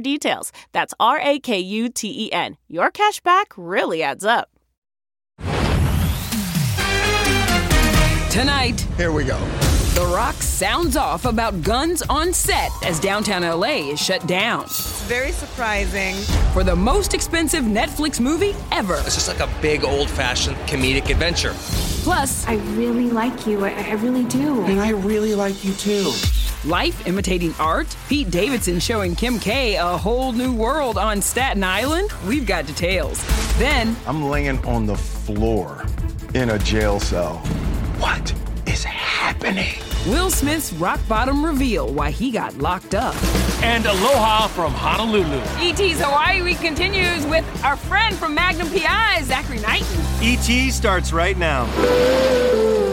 details. That's R A K U T E N. Your cash back really adds up. Tonight, Here we go. The Rock sounds off about guns on set as downtown LA is shut down. It's very surprising. For the most expensive Netflix movie ever. It's just like a big old fashioned comedic adventure. Plus, I really like you. I, I really do. And I really like you too. Life imitating art. Pete Davidson showing Kim K a whole new world on Staten Island. We've got details. Then, I'm laying on the floor in a jail cell. What is happening? Will Smith's rock bottom reveal why he got locked up. And aloha from Honolulu. ET's Hawaii Week continues with our friend from Magnum PI, Zachary Knighton. ET starts right now.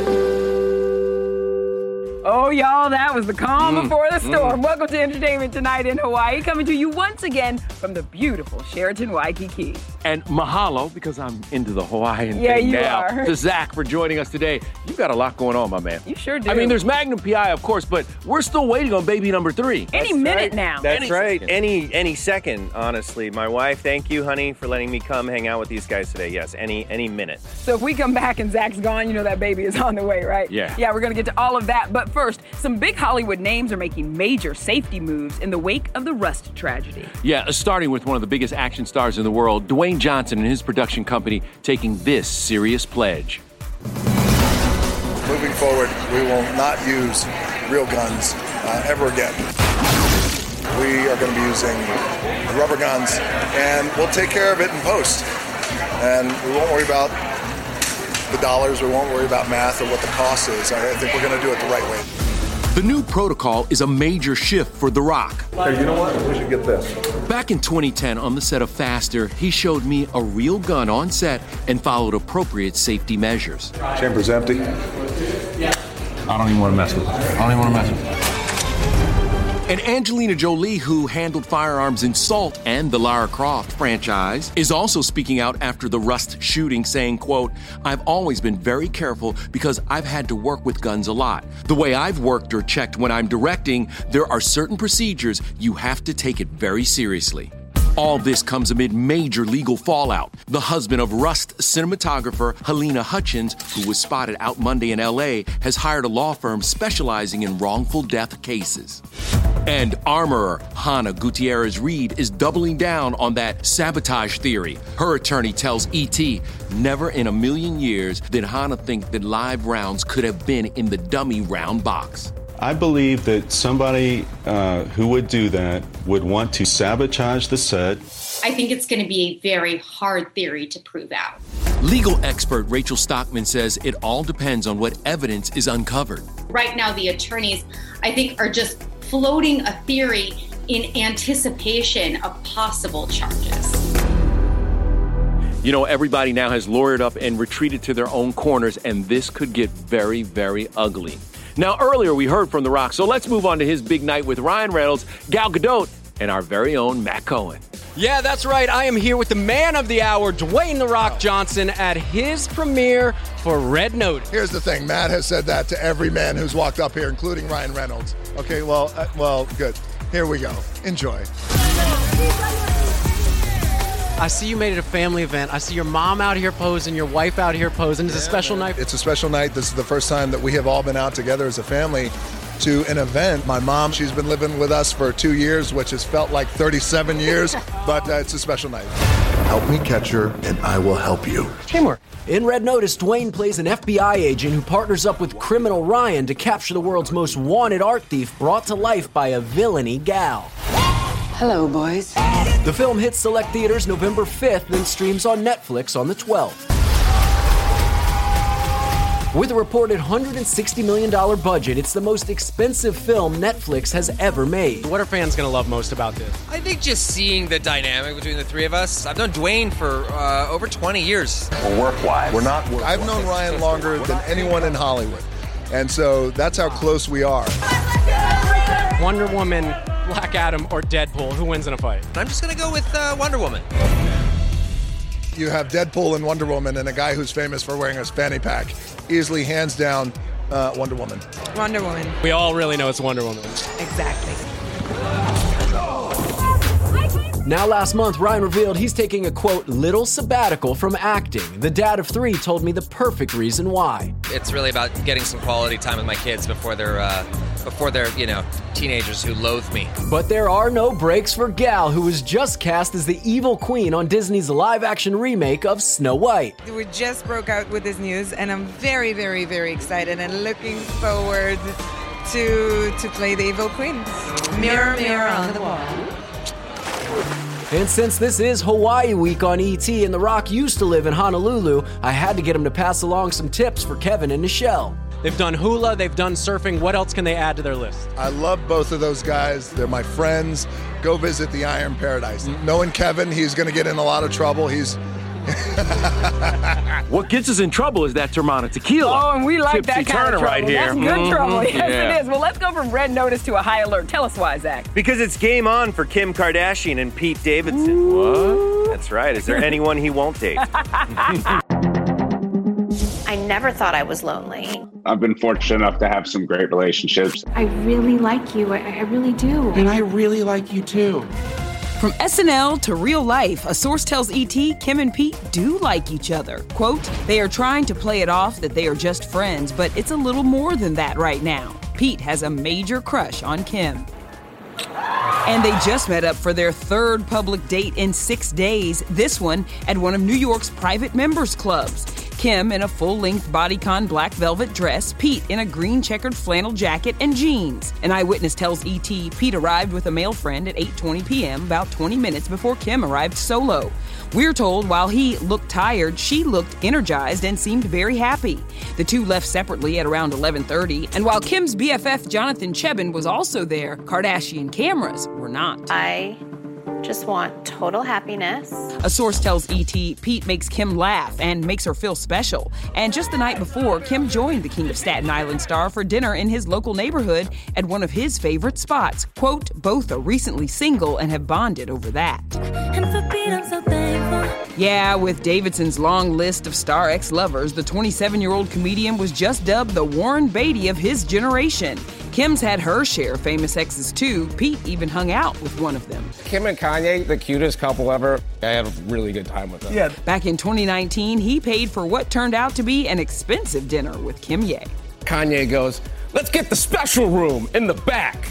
Oh, y'all, that was the calm mm, before the mm. storm. Welcome to Entertainment Tonight in Hawaii, coming to you once again from the beautiful Sheraton Waikiki. And mahalo, because I'm into the Hawaiian Yeah, thing you now, are. to Zach for joining us today. You've got a lot going on, my man. You sure do. I mean, there's Magnum PI, of course, but we're still waiting on baby number three. any minute now. That's Any right. second. Any any second, honestly. My wife, thank you, honey, for letting me come hang out with these guys today. Yes, any any minute. So if we come back and Zach's gone, you know that baby is on the way, right? Yeah. Yeah, we're gonna get to all of that. But first, some big Hollywood names are making major safety moves in the wake of the Rust tragedy. Yeah, starting with one of the biggest action stars in the world, Dwayne Johnson and his production company taking this serious pledge. Moving forward, we will not use real guns uh, ever again. We are going to be using rubber guns, and we'll take care of it in post. And we won't worry about the dollars. We won't worry about math or what the cost is. I I think we're going to do it the right way. The new protocol is a major shift for The Rock. Hey, you know what? We should get this. Back in 2010, on the set of Faster, he showed me a real gun on set and followed appropriate safety measures. Chamber's empty. I don't even want to mess with it. I don't even want to mess with it. And Angelina Jolie, who handled firearms in Salt and the Lara Croft franchise, is also speaking out after the Rust shooting, saying, quote, I've always been very careful because I've had to work with guns a lot. The way I've worked or checked when I'm directing, there are certain procedures you have to take it very seriously. All this comes amid major legal fallout. The husband of Rust cinematographer Halyna Hutchins, who was spotted out Monday in LA, has hired a law firm specializing in wrongful death cases. And armorer Hannah Gutierrez Reed is doubling down on that sabotage theory. Her attorney tells ET, never in a million years did Hannah think that live rounds could have been in the dummy round box. I believe that somebody uh, who would do that would want to sabotage the set. I think it's going to be a very hard theory to prove out. Legal expert Rachel Stockman says it all depends on what evidence is uncovered. Right now, the attorneys, I think, are just floating a theory in anticipation of possible charges. You know, everybody now has lawyered up and retreated to their own corners, and this could get very, very ugly. Now, earlier we heard from The Rock, so let's move on to his big night with Ryan Reynolds, Gal Gadot, and our very own Matt Cohen. Yeah, that's right. I am here with the man of the hour, Dwayne The Rock Johnson, at his premiere for Red Note. Here's the thing Matt has said that to every man who's walked up here, including Ryan Reynolds. Okay, well, uh, well, good. Here we go. Enjoy. I see you made it a family event. I see your mom out here posing, your wife out here posing. It's a special night. It's a special night. This is the first time that we have all been out together as a family to an event. My mom, she's been living with us for two years, which has felt like 37 years, but uh, it's a special night. Help me catch her, and I will help you. Teamwork. In Red Notice, Dwayne plays an FBI agent who partners up with criminal Ryan to capture the world's most wanted art thief brought to life by a villainy gal. Hello, boys. The film hits select theaters November 5th and streams on Netflix on the 12th. With a reported $160 million budget, it's the most expensive film Netflix has ever made. What are fans going to love most about this? I think just seeing the dynamic between the three of us. I've known Dwayne for uh, over 20 years. We're work wise. We're not. Work I've known Ryan longer than anyone in Hollywood. And so that's how close we are. Wonder Woman, Black Adam, or Deadpool? Who wins in a fight? I'm just going to go with uh, Wonder Woman. You have Deadpool and Wonder Woman and a guy who's famous for wearing a fanny pack. Easily, hands down, uh, Wonder Woman. Wonder Woman. We all really know it's Wonder Woman. Exactly. Now, last month, Ryan revealed he's taking a quote, little sabbatical from acting. The dad of three told me the perfect reason why. It's really about getting some quality time with my kids before they're, uh, before they're, you know, teenagers who loathe me. But there are no breaks for Gal, who was just cast as the evil queen on Disney's live action remake of Snow White. We just broke out with this news, and I'm very, very, very excited and looking forward to to play the evil queen. Mirror, mirror on the wall. And since this is Hawaii week on ET and The Rock used to live in Honolulu, I had to get him to pass along some tips for Kevin and Nichelle. They've done hula, they've done surfing. What else can they add to their list? I love both of those guys. They're my friends. Go visit the Iron Paradise. Mm. Knowing Kevin, he's going to get in a lot of trouble. He's what gets us in trouble is that Teremana tequila. Oh, and we like Tipsy that kind Turner of trouble. right here. That's good Mhm, trouble. Yes, yeah. it is. Well, let's go from red notice to a high alert. Tell us why, Zach. Because it's game on for Kim Kardashian and Pete Davidson. What? That's right. Is there anyone he won't date? I never thought I was lonely. I've been fortunate enough to have some great relationships. I really like you. I, I really do. And I really like you too. From SNL to real life, a source tells ET Kim and Pete do like each other. Quote, they are trying to play it off that they are just friends, but it's a little more than that right now. Pete has a major crush on Kim. And they just met up for their third public date in six days, this one at one of New York's private members clubs. Kim in a full length bodycon black velvet dress, Pete in a green checkered flannel jacket and jeans. An eyewitness tells ET Pete arrived with a male friend at 8:20 p.m., about 20 minutes before Kim arrived solo. We're told while he looked tired, she looked energized and seemed very happy. The two left separately at around 11:30, and while Kim's BFF Jonathan Cheban was also there, Kardashian cameras were not. I just want total happiness. A source tells ET Pete makes Kim laugh and makes her feel special. And just the night before, Kim joined the King of Staten Island star for dinner in his local neighborhood at one of his favorite spots. Quote, both are recently single and have bonded over that. Yeah, with Davidson's long list of star ex lovers, the 27 year old comedian was just dubbed the Warren Beatty of his generation. Kim's had her share of famous exes too. Pete even hung out with one of them. Kim and Kanye, the cutest couple ever. I had a really good time with them. Yeah. Back in 2019, he paid for what turned out to be an expensive dinner with Kim Ye. Kanye goes, let's get the special room in the back.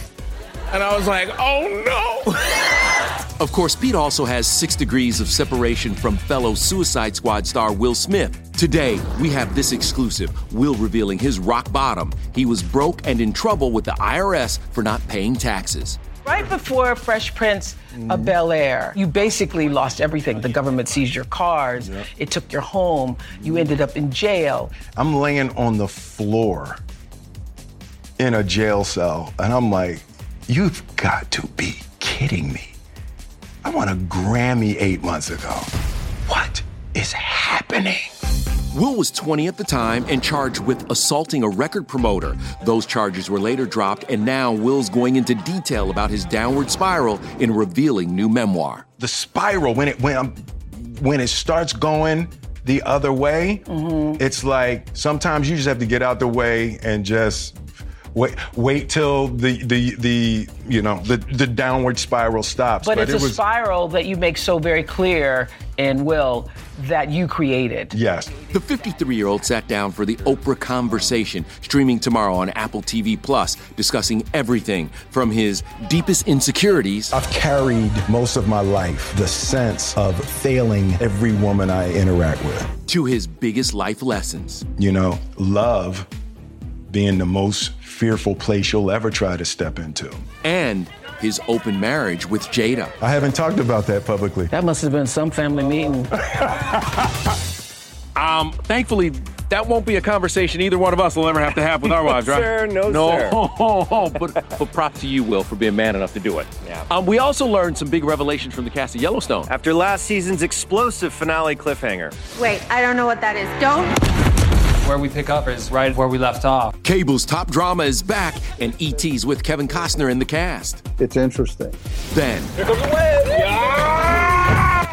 And I was like, oh no. Of course, Pete also has six degrees of separation from fellow Suicide Squad star Will Smith. Today, we have this exclusive Will revealing his rock bottom. He was broke and in trouble with the IRS for not paying taxes. Right before Fresh Prince of mm-hmm. Bel Air, you basically lost everything. The government seized your cars, it took your home, you ended up in jail. I'm laying on the floor in a jail cell, and I'm like, you've got to be kidding me. I won a Grammy eight months ago. What is happening? Will was 20 at the time and charged with assaulting a record promoter. Those charges were later dropped, and now Will's going into detail about his downward spiral in revealing new memoir. The spiral when it when um, when it starts going the other way, mm-hmm. it's like sometimes you just have to get out the way and just wait wait till the the the you know the the downward spiral stops. But, it's it a was spiral that you make so very clear in Will that you created. yes. The 53 year old sat down for the Oprah Conversation, streaming tomorrow on Apple TV Plus, discussing everything from his deepest insecurities. I've carried most of my life the sense of failing every woman I interact with. To his biggest life lessons. You know, love being the most fearful place you'll ever try to step into. And his open marriage with Jada. I haven't talked about that publicly. That must have been some family meeting. Um, thankfully, that won't be a conversation either one of us will ever have to have with our wives, right? No, sir, no, no, sir. but but props to you, Will, for being man enough to do it. Yeah. Um, we also learned some big revelations from the cast of Yellowstone. After last season's explosive finale cliffhanger. Wait, I don't know what that is. Don't. Where we pick up is right where we left off. Cable's top drama is back, and ET's with Kevin Costner in the cast. It's interesting. Then, Here comes the wave!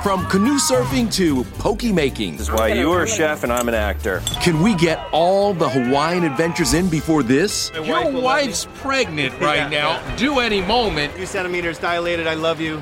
from canoe surfing to poke making. This is why you are a chef and I'm an actor. Can we get all the Hawaiian adventures in before this? Your wife's pregnant right now. Do any moment. Two centimeters dilated. I love you.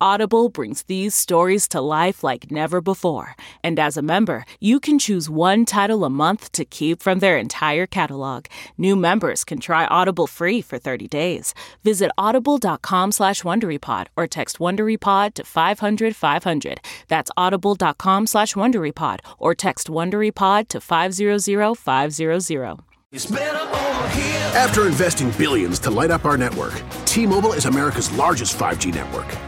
Audible brings these stories to life like never before. And as a member, you can choose one title a month to keep from their entire catalog. New members can try Audible free for 30 days. Visit audible.com slash WonderyPod or text WonderyPod to 500 500. That's audible.com slash WonderyPod or text WonderyPod to 500 500. After investing billions to light up our network, T-Mobile is America's largest 5G network.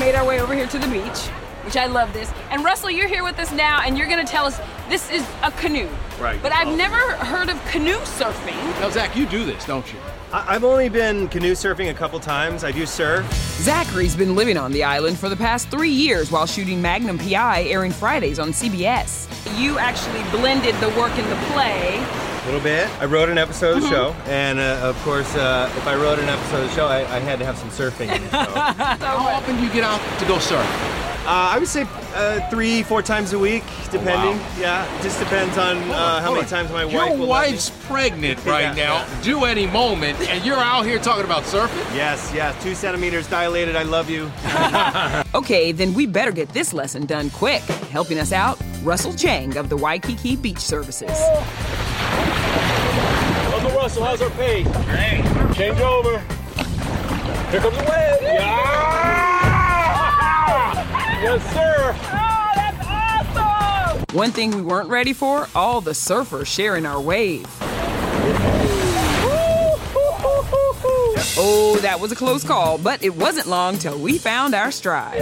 here to the beach, which I love this. And Russell, you're here with us now, and you're gonna tell us this is a canoe. Right. But I've never heard of canoe surfing. Now, Zach, you do this, don't you? I- I've only been canoe surfing a couple times. I do surf. Zachary's been living on the island for the past three years while shooting Magnum PI, airing Fridays on CBS. You actually blended the work and the play. A little bit. I wrote an episode of the Mhm. show, and uh, of course, uh, if I wrote an episode of the show, I, I had to have some surfing in the show. How often do you get out to go surf? Uh, I would say uh, three, four times a week, depending. Wow. Yeah, it just depends on uh, how many times my Your wife will. wife's pregnant right Yeah, now. yeah. Do any moment, and you're out here talking about surfing? Yes, yes, two centimeters dilated. I love you. Okay, then we better get this lesson done quick. Helping us out, Russell Chang of the Waikiki Beach Services. Uncle Russell, how's our pace? Great. Change over. Here comes the wave. Yeah! Yes, sir. Oh, that's awesome. One thing we weren't ready for all the surfers sharing our wave. Oh, that was a close call, but it wasn't long till we found our stride.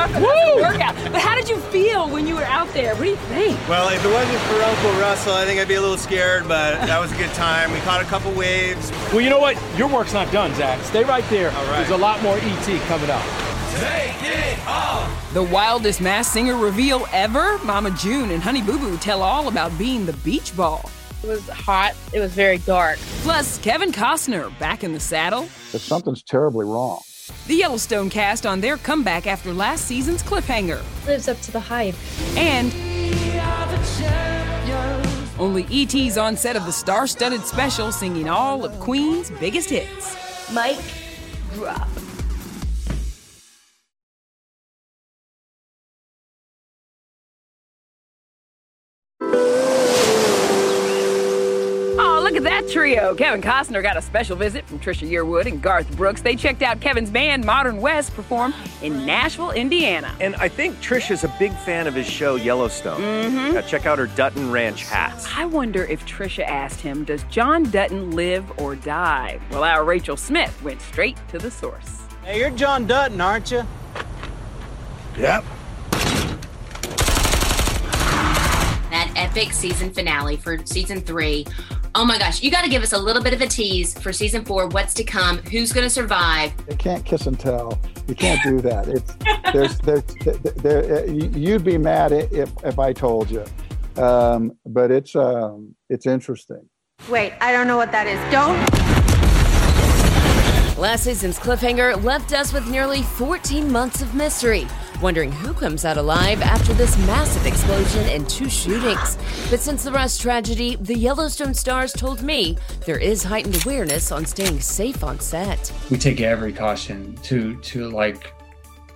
Yeah! I'm kind of huffing and That's a workout. But how did you feel when you were out there? What do you think? Well, if it wasn't for Uncle Russell, I think I'd be a little scared, but that was a good time. We caught a couple waves. Well, you know what? Your work's not done, Zach. Stay right there. All right. There's a lot more ET coming up. Take it off! The wildest Masked Singer reveal ever? Mama June and Honey Boo Boo tell all about being the beach ball. It was hot. It was very dark. Plus, Kevin Costner back in the saddle. If something's terribly wrong. The Yellowstone cast on their comeback after last season's cliffhanger. Lives up to the hype. And only ET's on set of the star studded special singing all of Queen's biggest hits. Mike, drop. Trio. Kevin Costner got a special visit from Trisha Yearwood and Garth Brooks. They checked out Kevin's band, Modern West, perform in Nashville, Indiana. And I think Trish is a big fan of his show Yellowstone. Mm-hmm. Uh, check out her Dutton Ranch hats. I wonder if Trisha asked him, Does John Dutton live or die? Well, our Rachel Smith went straight to the source. Hey, you're John Dutton, aren't you? Yep. that epic season finale for season three. Oh my gosh, you got to give us a little bit of a tease for season four. What's to come? Who's going to survive? You can't kiss and tell. You can't do that. It's there's there's there, there, you'd be mad if if I told you, um, but it's um, it's interesting. Wait, I don't know what that is. Don't. Last season's cliffhanger left us with nearly 14 months of mystery, wondering who comes out alive after this massive explosion and two shootings. But since the Rust tragedy, the Yellowstone stars told me there is heightened awareness on staying safe on set. We take every caution to to like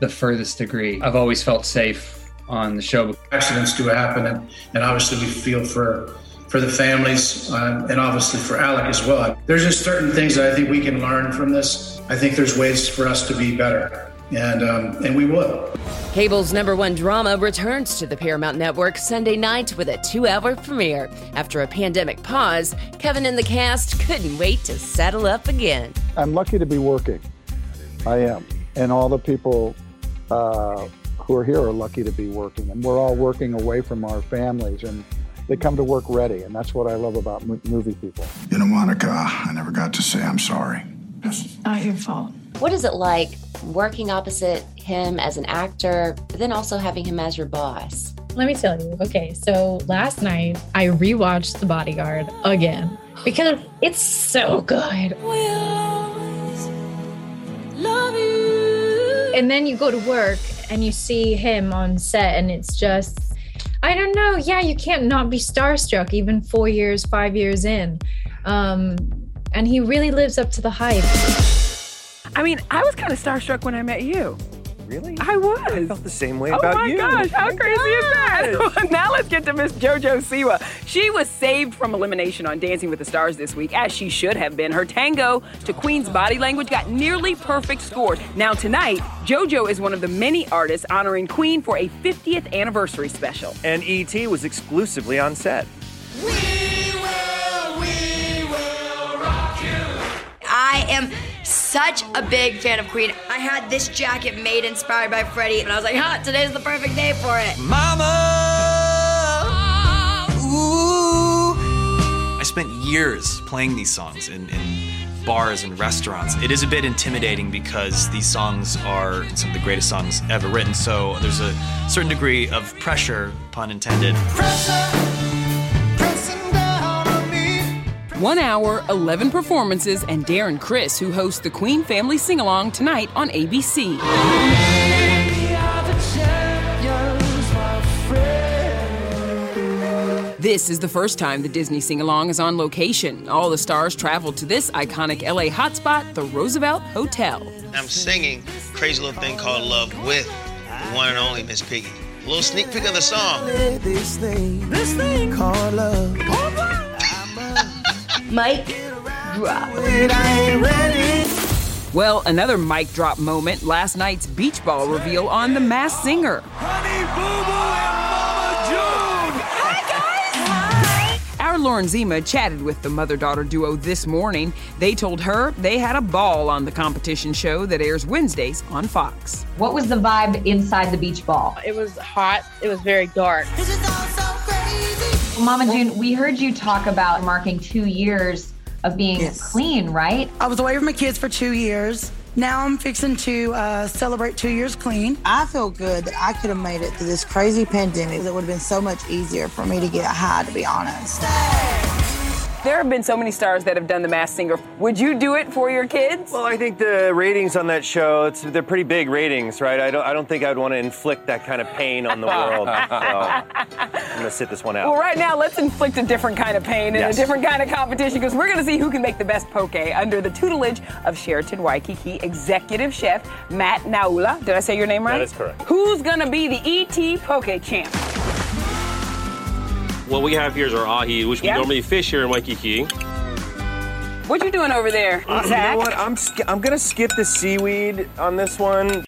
the furthest degree. I've always felt safe on the show. accidents do happen, and, and obviously we feel for for the families um, and obviously for Alec as well. There's just certain things that I think we can learn from this. I think there's ways for us to be better, and um, and we will. Cable's number one drama returns to the Paramount Network Sunday night with a two hour premiere. After a pandemic pause, Kevin and the cast couldn't wait to saddle up again. I'm lucky to be working. I am, and all the people uh, who are here are lucky to be working, and we're all working away from our families and. They come to work ready, and that's what I love about mo- movie people. You know, Monica, I never got to say I'm sorry. It's Not your fault. What is it like working opposite him as an actor, but then also having him as your boss? Let me tell you. Okay, so last night I rewatched The Bodyguard again because it's so good. And then you go to work and you see him on set, and it's just, I don't know. Yeah, you can't not be starstruck even four years, five years in. Um, and he really lives up to the hype. I mean, I was kind of starstruck when I met you. Really? I was. I felt the same way oh about you. Oh my gosh, how My crazy is that? now let's get to Miss JoJo Siwa. She was saved from elimination on Dancing with the Stars this week, as she should have been. Her tango to Queen's body language got nearly perfect scores. Now tonight, JoJo is one of the many artists honoring Queen for a 50th anniversary special. And E.T. was exclusively on set. We will, we will rock you. I am such a big fan of Queen. I had this jacket made inspired by Freddie, and I was like, ha, today's the perfect day for it. Mama, ooh. I spent years playing these songs in, in bars and restaurants. It is a bit intimidating because these songs are some of the greatest songs ever written, so there's a certain degree of pressure, pun intended. One hour, 11 performances, and Darren Criss, who hosts the Queen Family Sing Along tonight on ABC. This is the first time the Disney Sing Along is on location. All the stars traveled to this iconic LA hotspot, the Roosevelt Hotel. I'm singing Crazy Little Thing Called Love with the one and only Miss Piggy. A little sneak peek of the song. This thing, this thing called love. Oh, Mike, drop. Well, another mic drop moment last night's beach ball reveal on The Masked Singer. Our Lauren Zima chatted with the mother daughter duo this morning. They told her they had a ball on the competition show that airs Wednesdays on Fox. What was the vibe inside the beach ball? It was hot. It was very dark. Mama June, we heard you talk about marking two years of being Yes. clean, right? I was away from my kids for two years. Now I'm fixing to uh, celebrate two years clean. I feel good that I could have made it through this crazy pandemic. It would have been so much easier for me to get high, to be honest. There have been so many stars that have done The Masked Singer. Would you do it for your kids? Well, I think the ratings on that show, it's, they're pretty big ratings, right? I don't, I don't think I'd want to inflict that kind of pain on the world. So I'm going to sit this one out. Well, right now, let's inflict a different kind of pain and Yes. a different kind of competition because we're going to see who can make the best poke under the tutelage of Sheraton Waikiki executive chef Matt Naula. Did I say your name right? That is correct. Who's going to be the ET poke champ? What we have here is our ahi, which Yeah. we normally fish here in Waikiki. What you doing over there, Uh, you know what? I'm, I'm going to skip the seaweed on this one.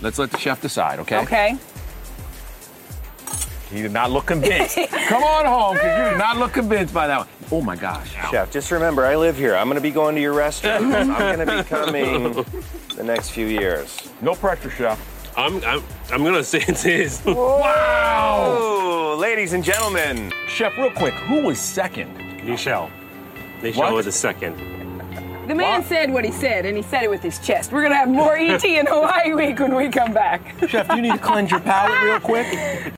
Let's let the chef decide, okay? Okay. He did not look convinced. Come on home, because you did not look convinced by that one. Oh my gosh. Chef, just remember, I live here. I'm going to be going to your restaurant. I'm going to be coming the next few years. No pressure, chef. I'm, I'm, I'm gonna say it is. His. Wow! Ladies and gentlemen. Chef, real quick, who was second? Michelle. Nichelle What? was the second. The man said what he said, and he said it with his chest. We're going to have more ET in Hawaii Week when we come back. Chef, do you need to cleanse your palate real quick?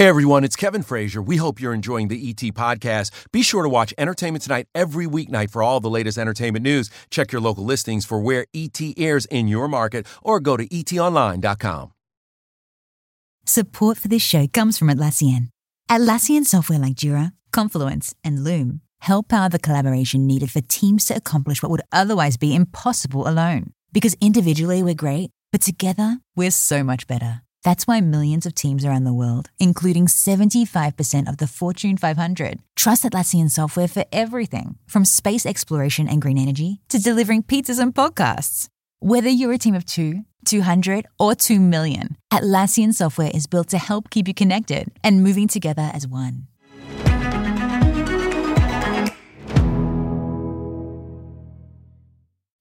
Hey everyone, it's Kevin Frazier. We hope you're enjoying the ET podcast. Be sure to watch Entertainment Tonight every weeknight for all the latest entertainment news. Check your local listings for where ET airs in your market or go to etonline.com. Support for this show comes from Atlassian. Atlassian software like Jira, Confluence, and Loom help power the collaboration needed for teams to accomplish what would otherwise be impossible alone. Because individually we're great, but together we're so much better. That's why millions of teams around the world, including 75% of the Fortune 500, trust Atlassian software for everything from space exploration and green energy to delivering pizzas and podcasts. Whether you're a team of two, 200, or 2 million, Atlassian software is built to help keep you connected and moving together as one.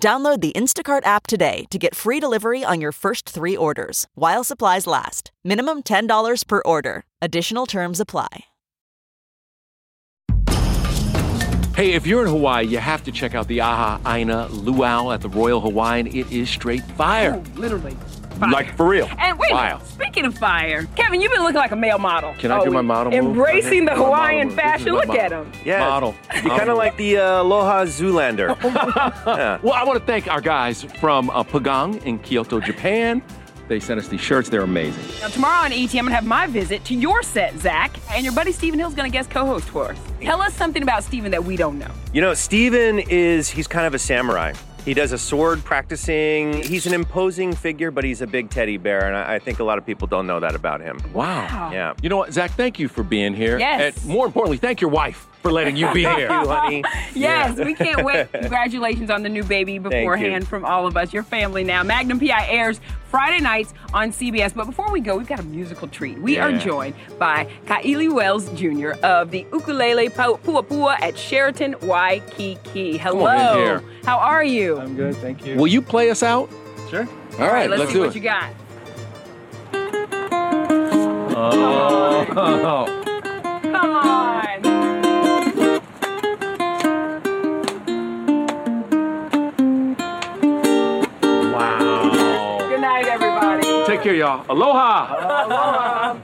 Download the Instacart app today to get free delivery on your first three orders while supplies last. Minimum $10 per order. Additional terms apply. Hey, if you're in Hawaii, you have to check out the Aha Aina Luau at the Royal Hawaiian. It is straight fire. Literally. Like for real. And wait, a Fire. speaking of fire, Kevin, you've been looking like a male model. Can I do my model move? Embracing the Hawaiian move. This is fashion. Look model. at him. Yeah. Model. You're kind of like the uh, Aloha Zoolander. yeah. Well, I want to thank our guys from uh, Pagang in Kyoto, Japan. They sent us these shirts. They're amazing. Now, tomorrow on ET, I'm going to have my visit to your set, Zach, and your buddy Stephen Hill's going to guest co host for us. Tell us something about Stephen that we don't know. You know, Stephen is, he's kind of a samurai. He does a sword practicing. He's an imposing figure, but he's a big teddy bear, and I, I think a lot of people don't know that about him. Wow. Yeah. You know what, Zach? Thank you for being here. Yes. And more importantly, thank your wife for letting you be Thank here. you, honey. Yes, Yeah. we can't wait. Congratulations on the new baby beforehand from all of us, your family now. Magnum PI airs Friday nights on CBS. But before we go, we've got a musical treat. We are joined by Kaili Wells Jr. of the Ukulele Pua Pua at Sheraton Waikiki. Hello. on in here. How are you? I'm good, thank you. Will you play us out? Sure. All right, let's, let's see do what it. you got. Oh. Come on. Care, y'all. Aloha. Aloha.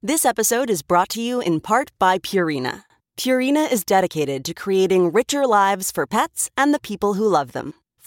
This episode is brought to you in part by Purina. Purina is dedicated to creating richer lives for pets and the people who love them.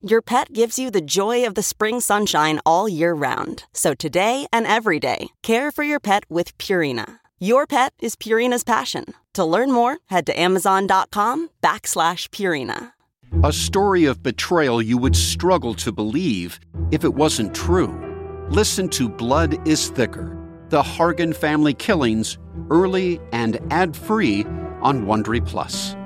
Your pet gives you the joy of the spring sunshine all year round. So today and every day, care for your pet with Purina. Your pet is Purina's passion. To learn more, head to amazon.com backslash Purina. A story of betrayal you would struggle to believe if it wasn't true. Listen to Blood is Thicker, the Hargan family killings, early and ad-free on Wondery Plus.